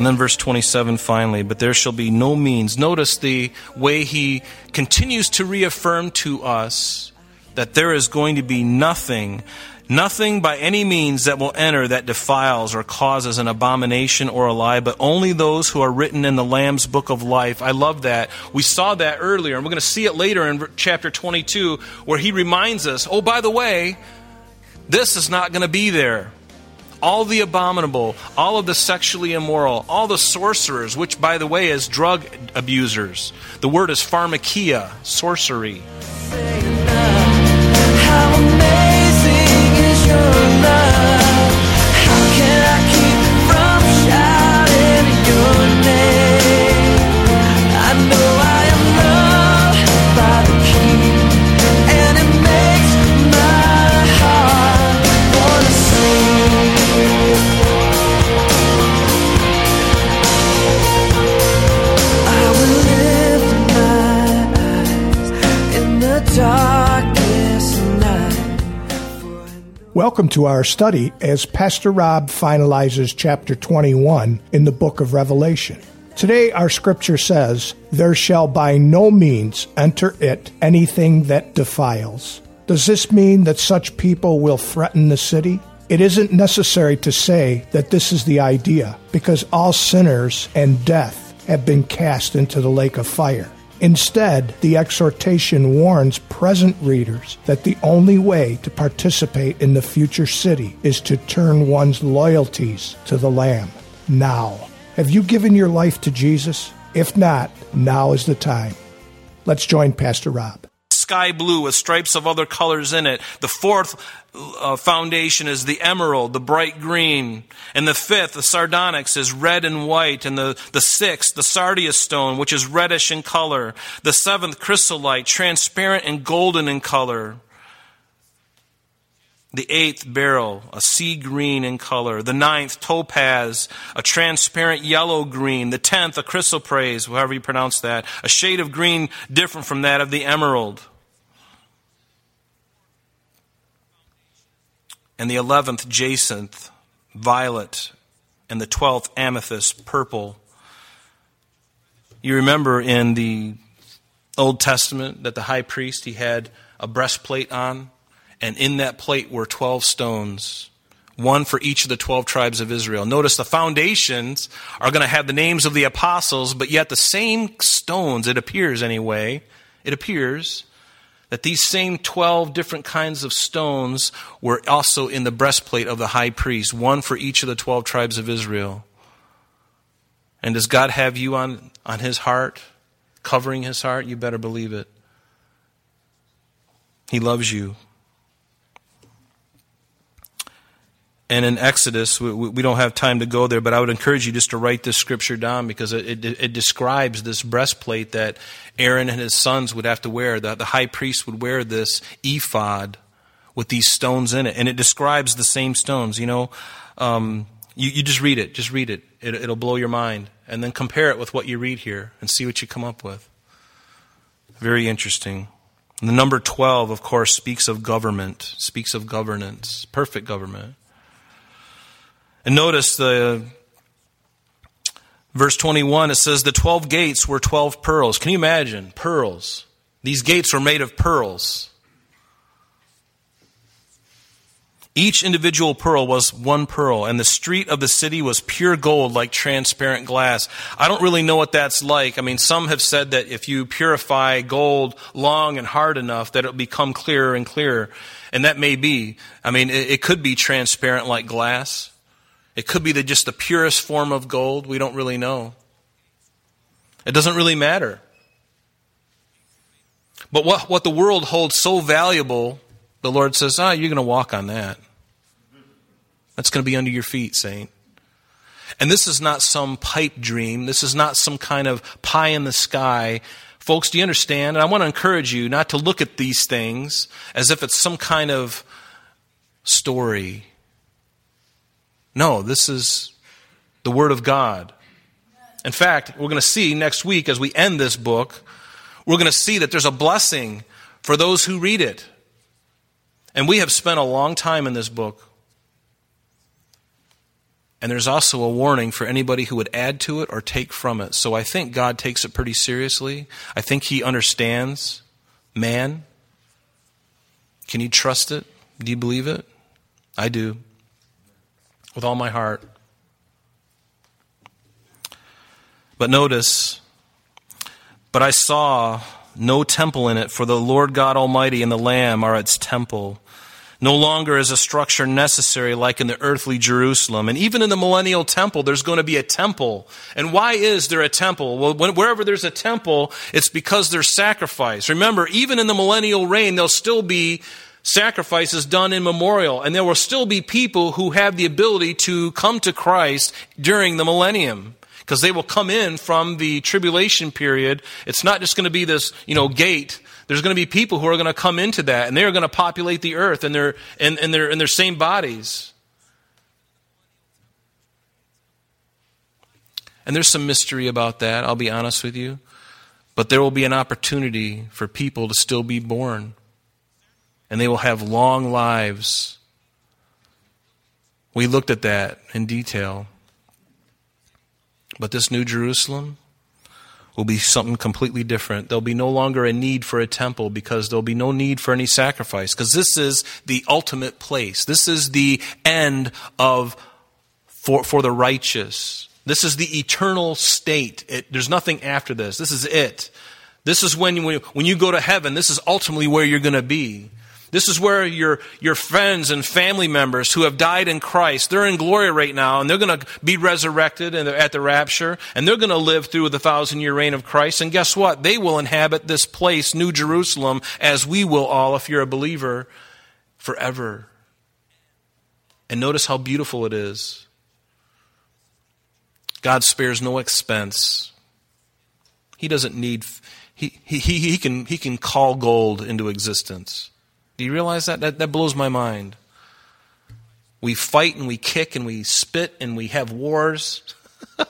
And then verse 27 finally, but there shall be no means. Notice the way he continues to reaffirm to us that there is going to be nothing, nothing by any means that will enter that defiles or causes an abomination or a lie, but only those who are written in the Lamb's book of life. I love that. We saw that earlier, and we're going to see it later in chapter 22, where he reminds us, oh, by the way, this is not going to be there all the abominable, all of the sexually immoral, all the sorcerers, which, by the way, is drug abusers. The word is pharmakeia, sorcery. Welcome to our study as Pastor Rob finalizes chapter 21 in the book of Revelation. Today, our scripture says, There shall by no means enter it anything that defiles. Does this mean that such people will threaten the city? It isn't necessary to say that this is the idea, because all sinners and death have been cast into the lake of fire. Instead, the exhortation warns present readers that the only way to participate in the future city is to turn one's loyalties to the Lamb now. Have you given your life to Jesus? If not, now is the time. Let's join Pastor Rob sky blue with stripes of other colors in it. The fourth uh, foundation is the emerald, the bright green. And the fifth, the sardonyx, is red and white. And the, the sixth, the sardius stone, which is reddish in color. The seventh, chrysolite, transparent and golden in color. The eighth beryl, a sea green in color. The ninth, topaz, a transparent yellow green. The tenth, a chrysoprase, however you pronounce that, a shade of green different from that of the emerald. And the eleventh jacinth, violet, and the twelfth amethyst, purple. You remember in the Old Testament that the high priest he had a breastplate on, and in that plate were twelve stones, one for each of the twelve tribes of Israel. Notice the foundations are going to have the names of the apostles, but yet the same stones, it appears anyway, it appears that these same 12 different kinds of stones were also in the breastplate of the high priest, one for each of the 12 tribes of Israel. And does God have you on, on his heart, covering his heart? You better believe it. He loves you. And in Exodus, we, we, don't have time to go there, but I would encourage you just to write this scripture down because it, it, it, describes this breastplate that Aaron and his sons would have to wear. The, the high priest would wear this ephod with these stones in it. And it describes the same stones. You know, um, you, you just read it. Just read it. it. It'll blow your mind. And then compare it with what you read here and see what you come up with. Very interesting. And the number 12, of course, speaks of government, speaks of governance, perfect government. And notice the verse 21, it says the 12 gates were 12 pearls. Can you imagine? Pearls. These gates were made of pearls. Each individual pearl was one pearl, and the street of the city was pure gold like transparent glass. I don't really know what that's like. I mean, some have said that if you purify gold long and hard enough, that it'll become clearer and clearer. And that may be. I mean, it, it could be transparent like glass. It could be the, just the purest form of gold. We don't really know. It doesn't really matter. But what, what the world holds so valuable, the Lord says, ah, you're going to walk on that. That's going to be under your feet, saint. And this is not some pipe dream. This is not some kind of pie in the sky Folks, do you understand? And I want to encourage you not to look at these things as if it's some kind of story. No, this is the Word of God. In fact, we're going to see next week as we end this book, we're going to see that there's a blessing for those who read it. And we have spent a long time in this book. And there's also a warning for anybody who would add to it or take from it. So I think God takes it pretty seriously. I think He understands man. Can you trust it? Do you believe it? I do. With all my heart. But notice, but I saw no temple in it, for the Lord God Almighty and the Lamb are its temple. No longer is a structure necessary like in the earthly Jerusalem. And even in the millennial temple, there's going to be a temple. And why is there a temple? Well, when, wherever there's a temple, it's because there's sacrifice. Remember, even in the millennial reign, there'll still be sacrifices done in memorial. And there will still be people who have the ability to come to Christ during the millennium because they will come in from the tribulation period. It's not just going to be this, you know, gate. There's going to be people who are going to come into that, and they're going to populate the earth in their in, in their in their same bodies. And there's some mystery about that, I'll be honest with you. But there will be an opportunity for people to still be born. And they will have long lives. We looked at that in detail. But this New Jerusalem will be something completely different. There'll be no longer a need for a temple because there'll be no need for any sacrifice because this is the ultimate place. This is the end of for, for the righteous. This is the eternal state. It, there's nothing after this. This is it. This is when, when, when you go to heaven, this is ultimately where you're going to be. This is where your, your friends and family members who have died in Christ, they're in glory right now, and they're going to be resurrected at the rapture, and they're going to live through the thousand year reign of Christ. And guess what? They will inhabit this place, New Jerusalem, as we will all, if you're a believer, forever. And notice how beautiful it is. God spares no expense. He doesn't need, he, he, he, can, he can call gold into existence. Do you realize that? That, that blows my mind. We fight and we kick and we spit and we have wars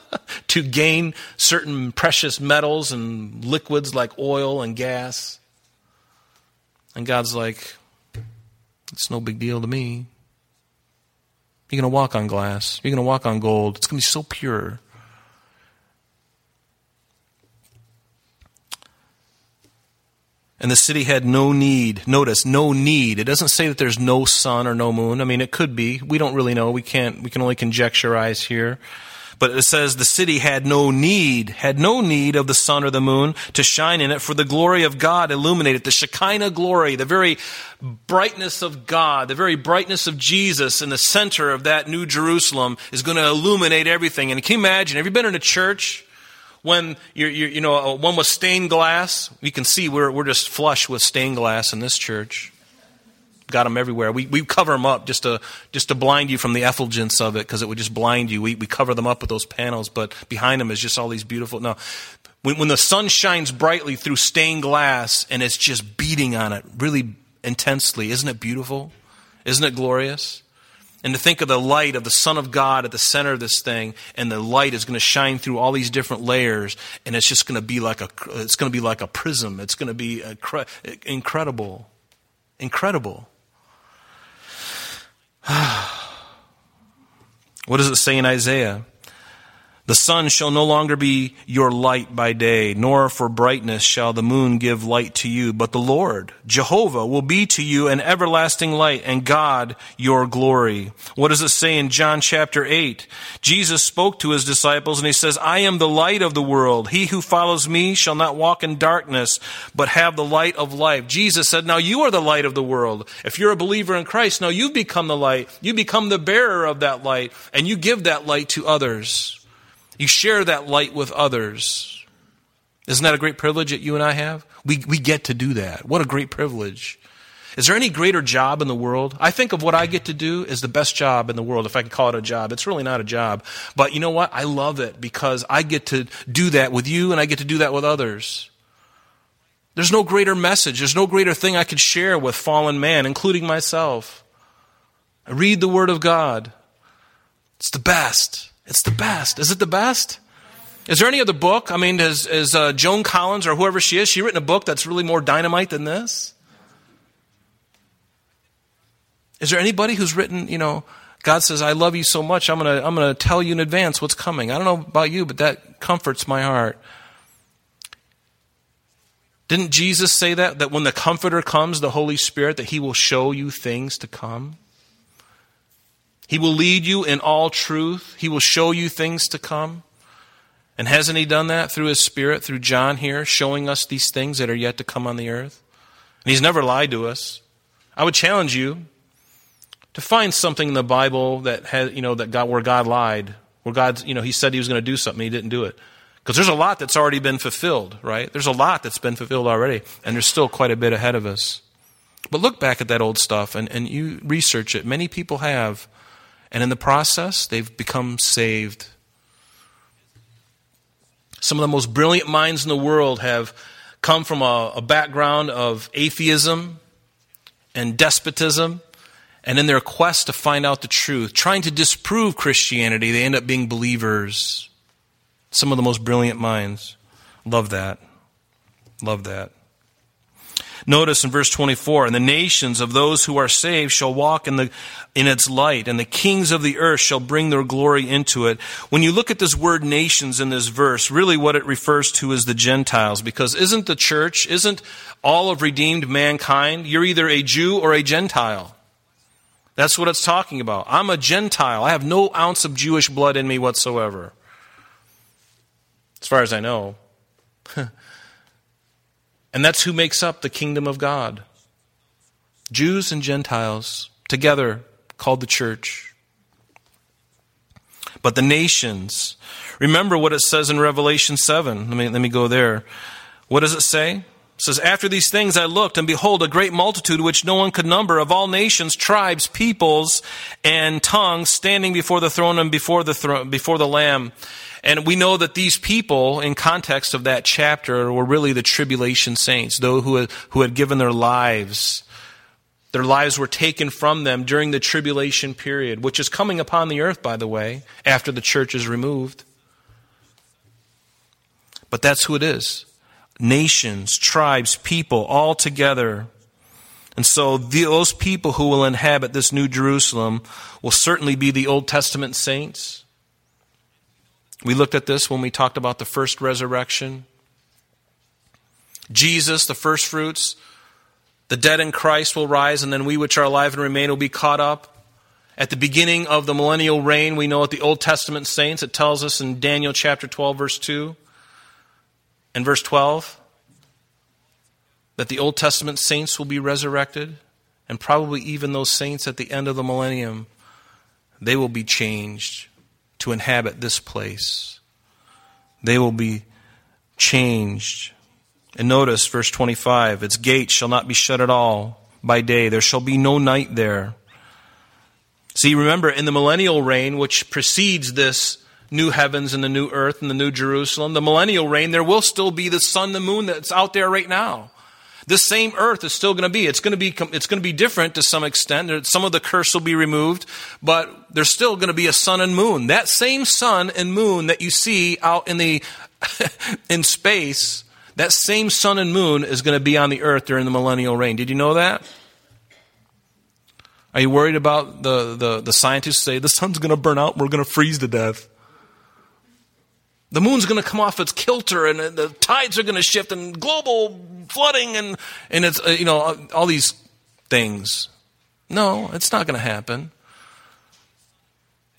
to gain certain precious metals and liquids like oil and gas. And God's like, it's no big deal to me. You're going to walk on glass. You're going to walk on gold. It's going to be so pure. And the city had no need. Notice, no need. It doesn't say that there's no sun or no moon. I mean, it could be. We don't really know. We can't, we can only conjecturize here. But it says the city had no need, had no need of the sun or the moon to shine in it, for the glory of God illuminated. The Shekinah glory, the very brightness of God, the very brightness of Jesus in the center of that new Jerusalem is going to illuminate everything. And can you imagine? Have you been in a church? When you're, you're, you know uh, one with stained glass. You can see we're we're just flush with stained glass in this church. Got them everywhere. We we cover them up just to just to blind you from the effulgence of it because it would just blind you. We we cover them up with those panels, but behind them is just all these beautiful. No, when when the sun shines brightly through stained glass and it's just beating on it really intensely, isn't it beautiful? Isn't it glorious? And to think of the light of the Son of God at the center of this thing, and the light is going to shine through all these different layers, and it's just going to be like a, it's going to be like a prism. It's going to be incredible, incredible. what does it say in Isaiah? The sun shall no longer be your light by day, nor for brightness shall the moon give light to you, but the Lord, Jehovah, will be to you an everlasting light, and God your glory. What does it say in John chapter 8? Jesus spoke to his disciples, and he says, I am the light of the world. He who follows me shall not walk in darkness, but have the light of life. Jesus said, Now you are the light of the world. If you're a believer in Christ, now you've become the light. You become the bearer of that light, and you give that light to others. You share that light with others. Isn't that a great privilege that you and I have? We, we get to do that. What a great privilege. Is there any greater job in the world? I think of what I get to do as the best job in the world, if I can call it a job. It's really not a job. But you know what? I love it because I get to do that with you and I get to do that with others. There's no greater message. There's no greater thing I could share with fallen man, including myself. I read the Word of God. It's the best. It's the best. Is it the best? Is there any other book? I mean, is, has uh, Joan Collins or whoever she is, she written a book that's really more dynamite than this? Is there anybody who's written, you know, God says, I love you so much, I'm going to I'm to tell you in advance what's coming. I don't know about you, but that comforts my heart. Didn't Jesus say that? That when the Comforter comes, the Holy Spirit, that He will show you things to come? He will lead you in all truth. He will show you things to come. And hasn't He done that through His Spirit, through John here, showing us these things that are yet to come on the earth? And He's never lied to us. I would challenge you to find something in the Bible that has, you know, that God, where God lied, where God, you know, He said He was going to do something, He didn't do it. Because there's a lot that's already been fulfilled, right? There's a lot that's been fulfilled already, and there's still quite a bit ahead of us. But look back at that old stuff and, and you research it. Many people have, and in the process, they've become saved. Some of the most brilliant minds in the world have come from a, a background of atheism and despotism and in their quest to find out the truth, trying to disprove Christianity, they end up being believers. Some of the most brilliant minds. Love that. Love that. Notice in verse 24, and the nations of those who are saved shall walk in, the, in its light, and the kings of the earth shall bring their glory into it. When you look at this word nations in this verse, really what it refers to is the Gentiles, because isn't the church, isn't all of redeemed mankind, you're either a Jew or a Gentile. That's what it's talking about. I'm a Gentile. I have no ounce of Jewish blood in me whatsoever. As far as I know. and that's who makes up the kingdom of God Jews and Gentiles together called the church. But the nations, remember what it says in Revelation 7. Let me, let me go there. What does it say? Says, After these things I looked, and behold, a great multitude which no one could number of all nations, tribes, peoples, and tongues standing before the throne and before the, throne, before the Lamb. And we know that these people, in context of that chapter, were really the tribulation saints, those who who had given their lives. Their lives were taken from them during the tribulation period, which is coming upon the earth, by the way, after the church is removed. But that's who it is nations, tribes, people, all together. And so those people who will inhabit this new Jerusalem will certainly be the Old Testament saints. We looked at this when we talked about the first resurrection. Jesus, the first fruits, the dead in Christ will rise, and then we which are alive and remain will be caught up. At the beginning of the millennial reign, we know at the Old Testament saints, it tells us in Daniel chapter 12, verse 2, in verse 12 that the Old Testament saints will be resurrected, and probably even those saints at the end of the millennium, they will be changed to inhabit this place. They will be changed. And notice verse 25 its gates shall not be shut at all by day, there shall be no night there. See, remember, in the millennial reign, which precedes this new heavens and the new earth and the new Jerusalem, the millennial reign, there will still be the sun, the moon that's out there right now. This same earth is still going to be. It's going to be. It's going to be different to some extent. Some of the curse will be removed, but there's still going to be a sun and moon. That same sun and moon that you see out in the in space, that same sun and moon is going to be on the earth during the millennial reign. Did you know that? Are you worried about the, the, the scientists say the sun's going to burn out and we're going to freeze to death? The moon's going to come off its kilter and the tides are going to shift and global flooding and, and it's, uh, you know, all these things. No, it's not going to happen.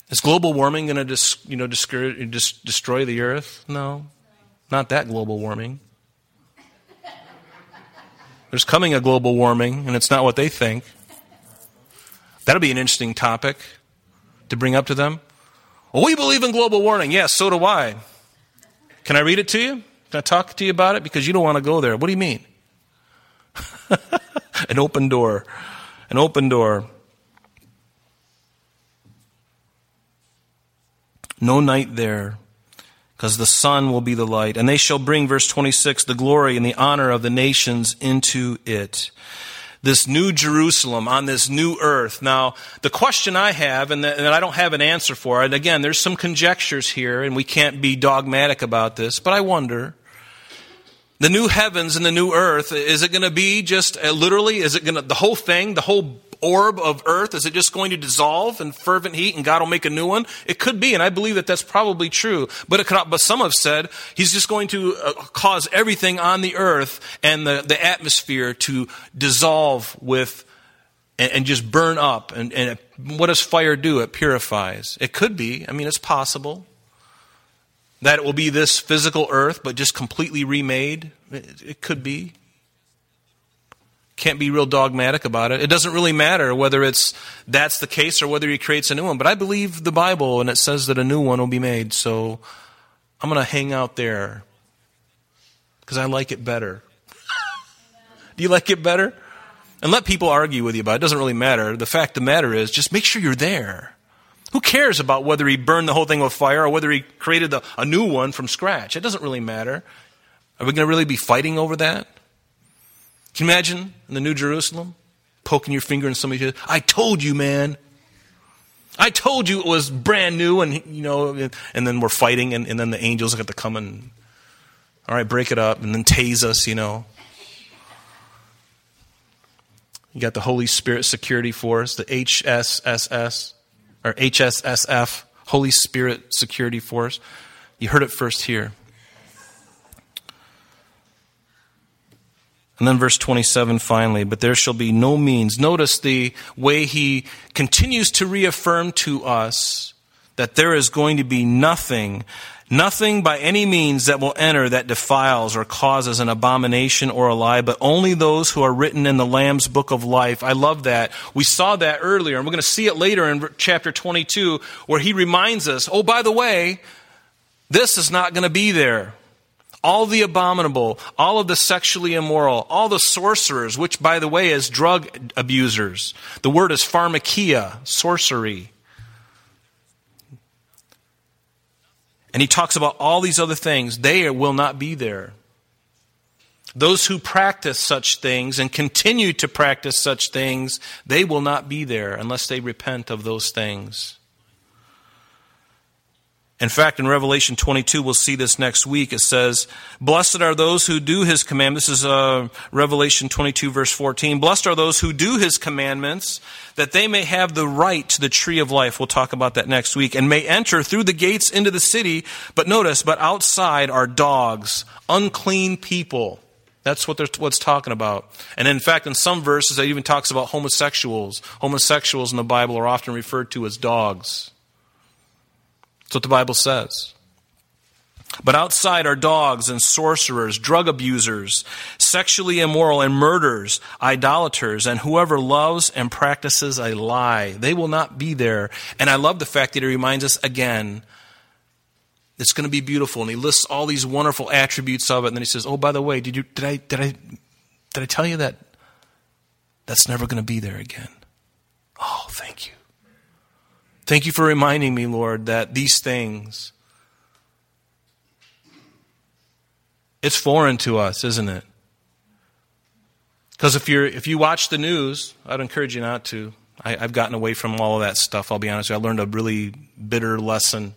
Is global warming going to dis, you know, dis, destroy the earth? No, not that global warming. There's coming a global warming, and it's not what they think. That'll be an interesting topic to bring up to them. Well, we believe in global warming. Yes, so do I. Can I read it to you? Can I talk to you about it? Because you don't want to go there. What do you mean? An open door. An open door. No night there. because the sun will be the light. And they shall bring, verse 26, the glory and the honor of the nations into it. This new Jerusalem on this new earth. Now, the question I have, and that, I don't have an answer for and again, there's some conjectures here, and we can't be dogmatic about this, but I wonder, the new heavens and the new earth, is it going to be just uh, literally, is it going to, the whole thing, the whole orb of earth? Is it just going to dissolve in fervent heat and God will make a new one? It could be, and I believe that that's probably true. But it could, but some have said he's just going to uh, cause everything on the earth and the, the atmosphere to dissolve with and, and just burn up. And, and it, what does fire do? It purifies. It could be. I mean, it's possible that it will be this physical earth, but just completely remade. It, it could be can't be real dogmatic about it. It doesn't really matter whether it's that's the case or whether he creates a new one. But I believe the Bible and it says that a new one will be made. So I'm going to hang out there because I like it better. Do you like it better? And let people argue with you about it. It doesn't really matter. The fact the matter is just make sure you're there. Who cares about whether he burned the whole thing with fire or whether he created a new one from scratch? It doesn't really matter. Are we going to really be fighting over that? Can you imagine in the New Jerusalem poking your finger in somebody's head? I told you, man. I told you it was brand new, and you know, and then we're fighting, and, and then the angels got to come and, all right, break it up, and then tase us, you know. You got the Holy Spirit Security Force, the HSSS, or HSSF, Holy Spirit Security Force. You heard it first here. And then verse 27 finally, but there shall be no means. Notice the way he continues to reaffirm to us that there is going to be nothing, nothing by any means that will enter that defiles or causes an abomination or a lie, but only those who are written in the Lamb's book of life. I love that. We saw that earlier, and we're going to see it later in chapter 22, where he reminds us, oh, by the way, this is not going to be there all the abominable, all of the sexually immoral, all the sorcerers, which, by the way, is drug abusers. The word is pharmakeia, sorcery. And he talks about all these other things. They will not be there. Those who practice such things and continue to practice such things, they will not be there unless they repent of those things. In fact, in Revelation 22, we'll see this next week. It says, Blessed are those who do his commandments. This is uh, Revelation 22, verse 14. Blessed are those who do his commandments, that they may have the right to the tree of life. We'll talk about that next week. And may enter through the gates into the city. But notice, but outside are dogs, unclean people. That's what they're, what's talking about. And in fact, in some verses, it even talks about homosexuals. Homosexuals in the Bible are often referred to as dogs. That's what the Bible says. But outside are dogs and sorcerers, drug abusers, sexually immoral and murderers, idolaters, and whoever loves and practices a lie. They will not be there. And I love the fact that he reminds us again it's going to be beautiful. And he lists all these wonderful attributes of it. And then he says, Oh, by the way, did you did I did I did I tell you that that's never going to be there again? Oh, thank you. Thank you for reminding me, Lord, that these things, it's foreign to us, isn't it? Because if, you're, if you watch the news, I'd encourage you not to. I, have gotten away from all of that stuff, I'll be honest. I learned a really bitter lesson.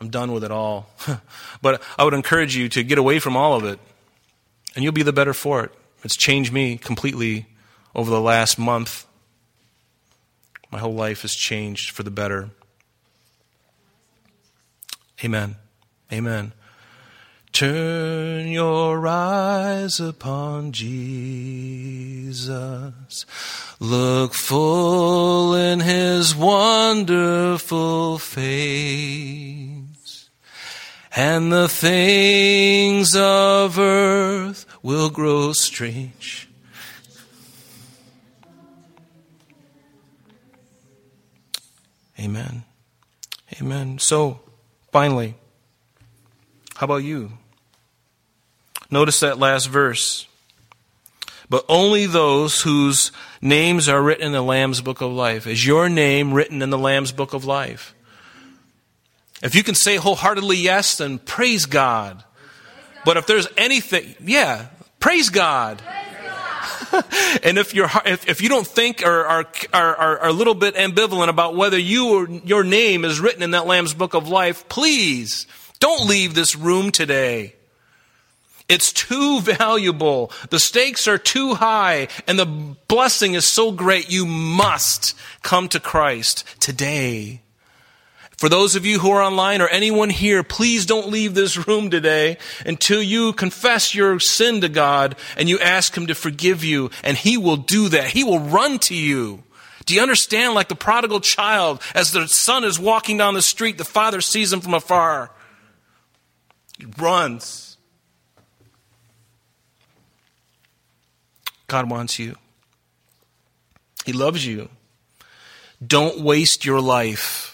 I'm done with it all. but I would encourage you to get away from all of it, and you'll be the better for it. It's changed me completely over the last month my whole life has changed for the better. Amen. Amen. Turn your eyes upon Jesus. Look full in his wonderful face. And the things of earth will grow strange Amen. Amen. So, finally, how about you? Notice that last verse. But only those whose names are written in the Lamb's book of life. Is your name written in the Lamb's book of life? If you can say wholeheartedly yes, then praise God. But if there's anything, yeah, praise God. and if you're if, if you don't think or are, are, are, a little bit ambivalent about whether you or your name is written in that Lamb's book of life, please don't leave this room today. It's too valuable. The stakes are too high and the blessing is so great. You must come to Christ today. For those of you who are online or anyone here, please don't leave this room today until you confess your sin to God and you ask Him to forgive you, and He will do that. He will run to you. Do you understand? Like the prodigal child, as the son is walking down the street, the father sees him from afar. He runs. God wants you, He loves you. Don't waste your life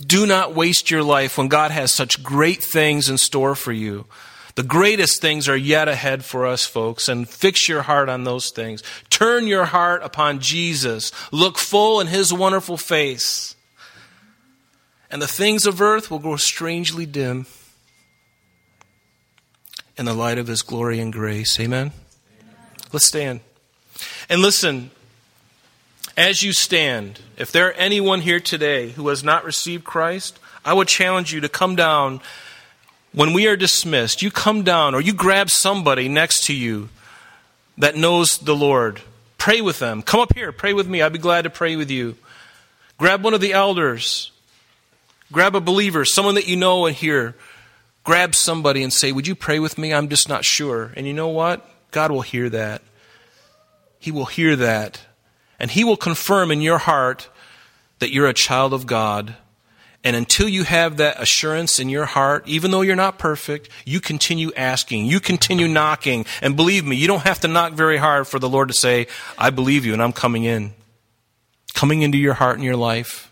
do not waste your life when God has such great things in store for you. The greatest things are yet ahead for us, folks, and fix your heart on those things. Turn your heart upon Jesus. Look full in his wonderful face. And the things of earth will grow strangely dim in the light of his glory and grace. Amen? Amen. Let's stand. And listen, as you stand, if there are anyone here today who has not received Christ, I would challenge you to come down when we are dismissed. You come down or you grab somebody next to you that knows the Lord. Pray with them. Come up here, pray with me. I'd be glad to pray with you. Grab one of the elders. Grab a believer, someone that you know and hear. Grab somebody and say, Would you pray with me? I'm just not sure. And you know what? God will hear that. He will hear that. And He will confirm in your heart that you're a child of God. And until you have that assurance in your heart, even though you're not perfect, you continue asking, you continue knocking. And believe me, you don't have to knock very hard for the Lord to say, I believe you and I'm coming in. Coming into your heart and your life.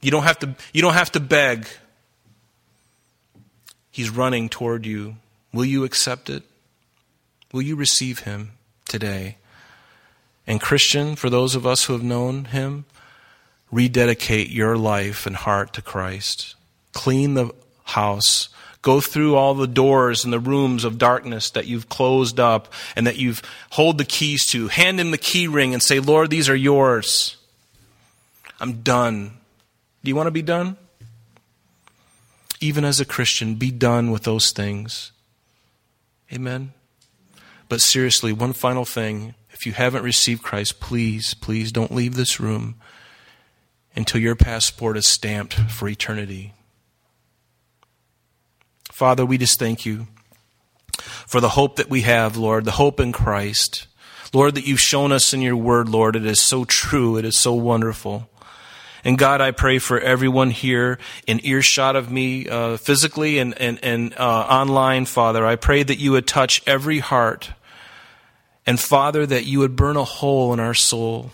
You don't have to, you don't have to beg. He's running toward you. Will you accept it? Will you receive him today? And, Christian, for those of us who have known him, rededicate your life and heart to Christ. Clean the house. Go through all the doors and the rooms of darkness that you've closed up and that you've hold the keys to. Hand him the key ring and say, Lord, these are yours. I'm done. Do you want to be done? Even as a Christian, be done with those things. Amen. But seriously, one final thing. If you haven't received Christ, please, please don't leave this room until your passport is stamped for eternity. Father, we just thank you for the hope that we have, Lord, the hope in Christ. Lord, that you've shown us in your word, Lord. It is so true. It is so wonderful. And God, I pray for everyone here in earshot of me, uh, physically and, and, and uh, online, Father. I pray that you would touch every heart and Father, that you would burn a hole in our soul.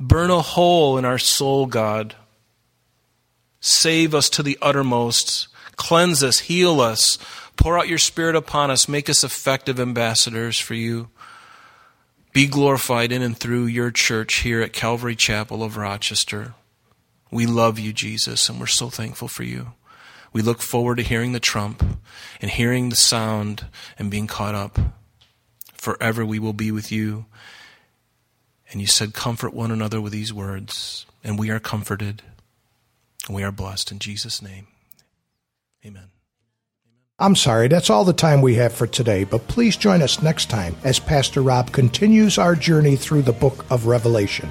Burn a hole in our soul, God. Save us to the uttermost. Cleanse us, heal us, pour out your Spirit upon us, make us effective ambassadors for you. Be glorified in and through your church here at Calvary Chapel of Rochester. We love you, Jesus, and we're so thankful for you. We look forward to hearing the trump and hearing the sound and being caught up. Forever we will be with you. And you said, Comfort one another with these words. And we are comforted. And we are blessed in Jesus' name. Amen. I'm sorry, that's all the time we have for today, but please join us next time as Pastor Rob continues our journey through the book of Revelation.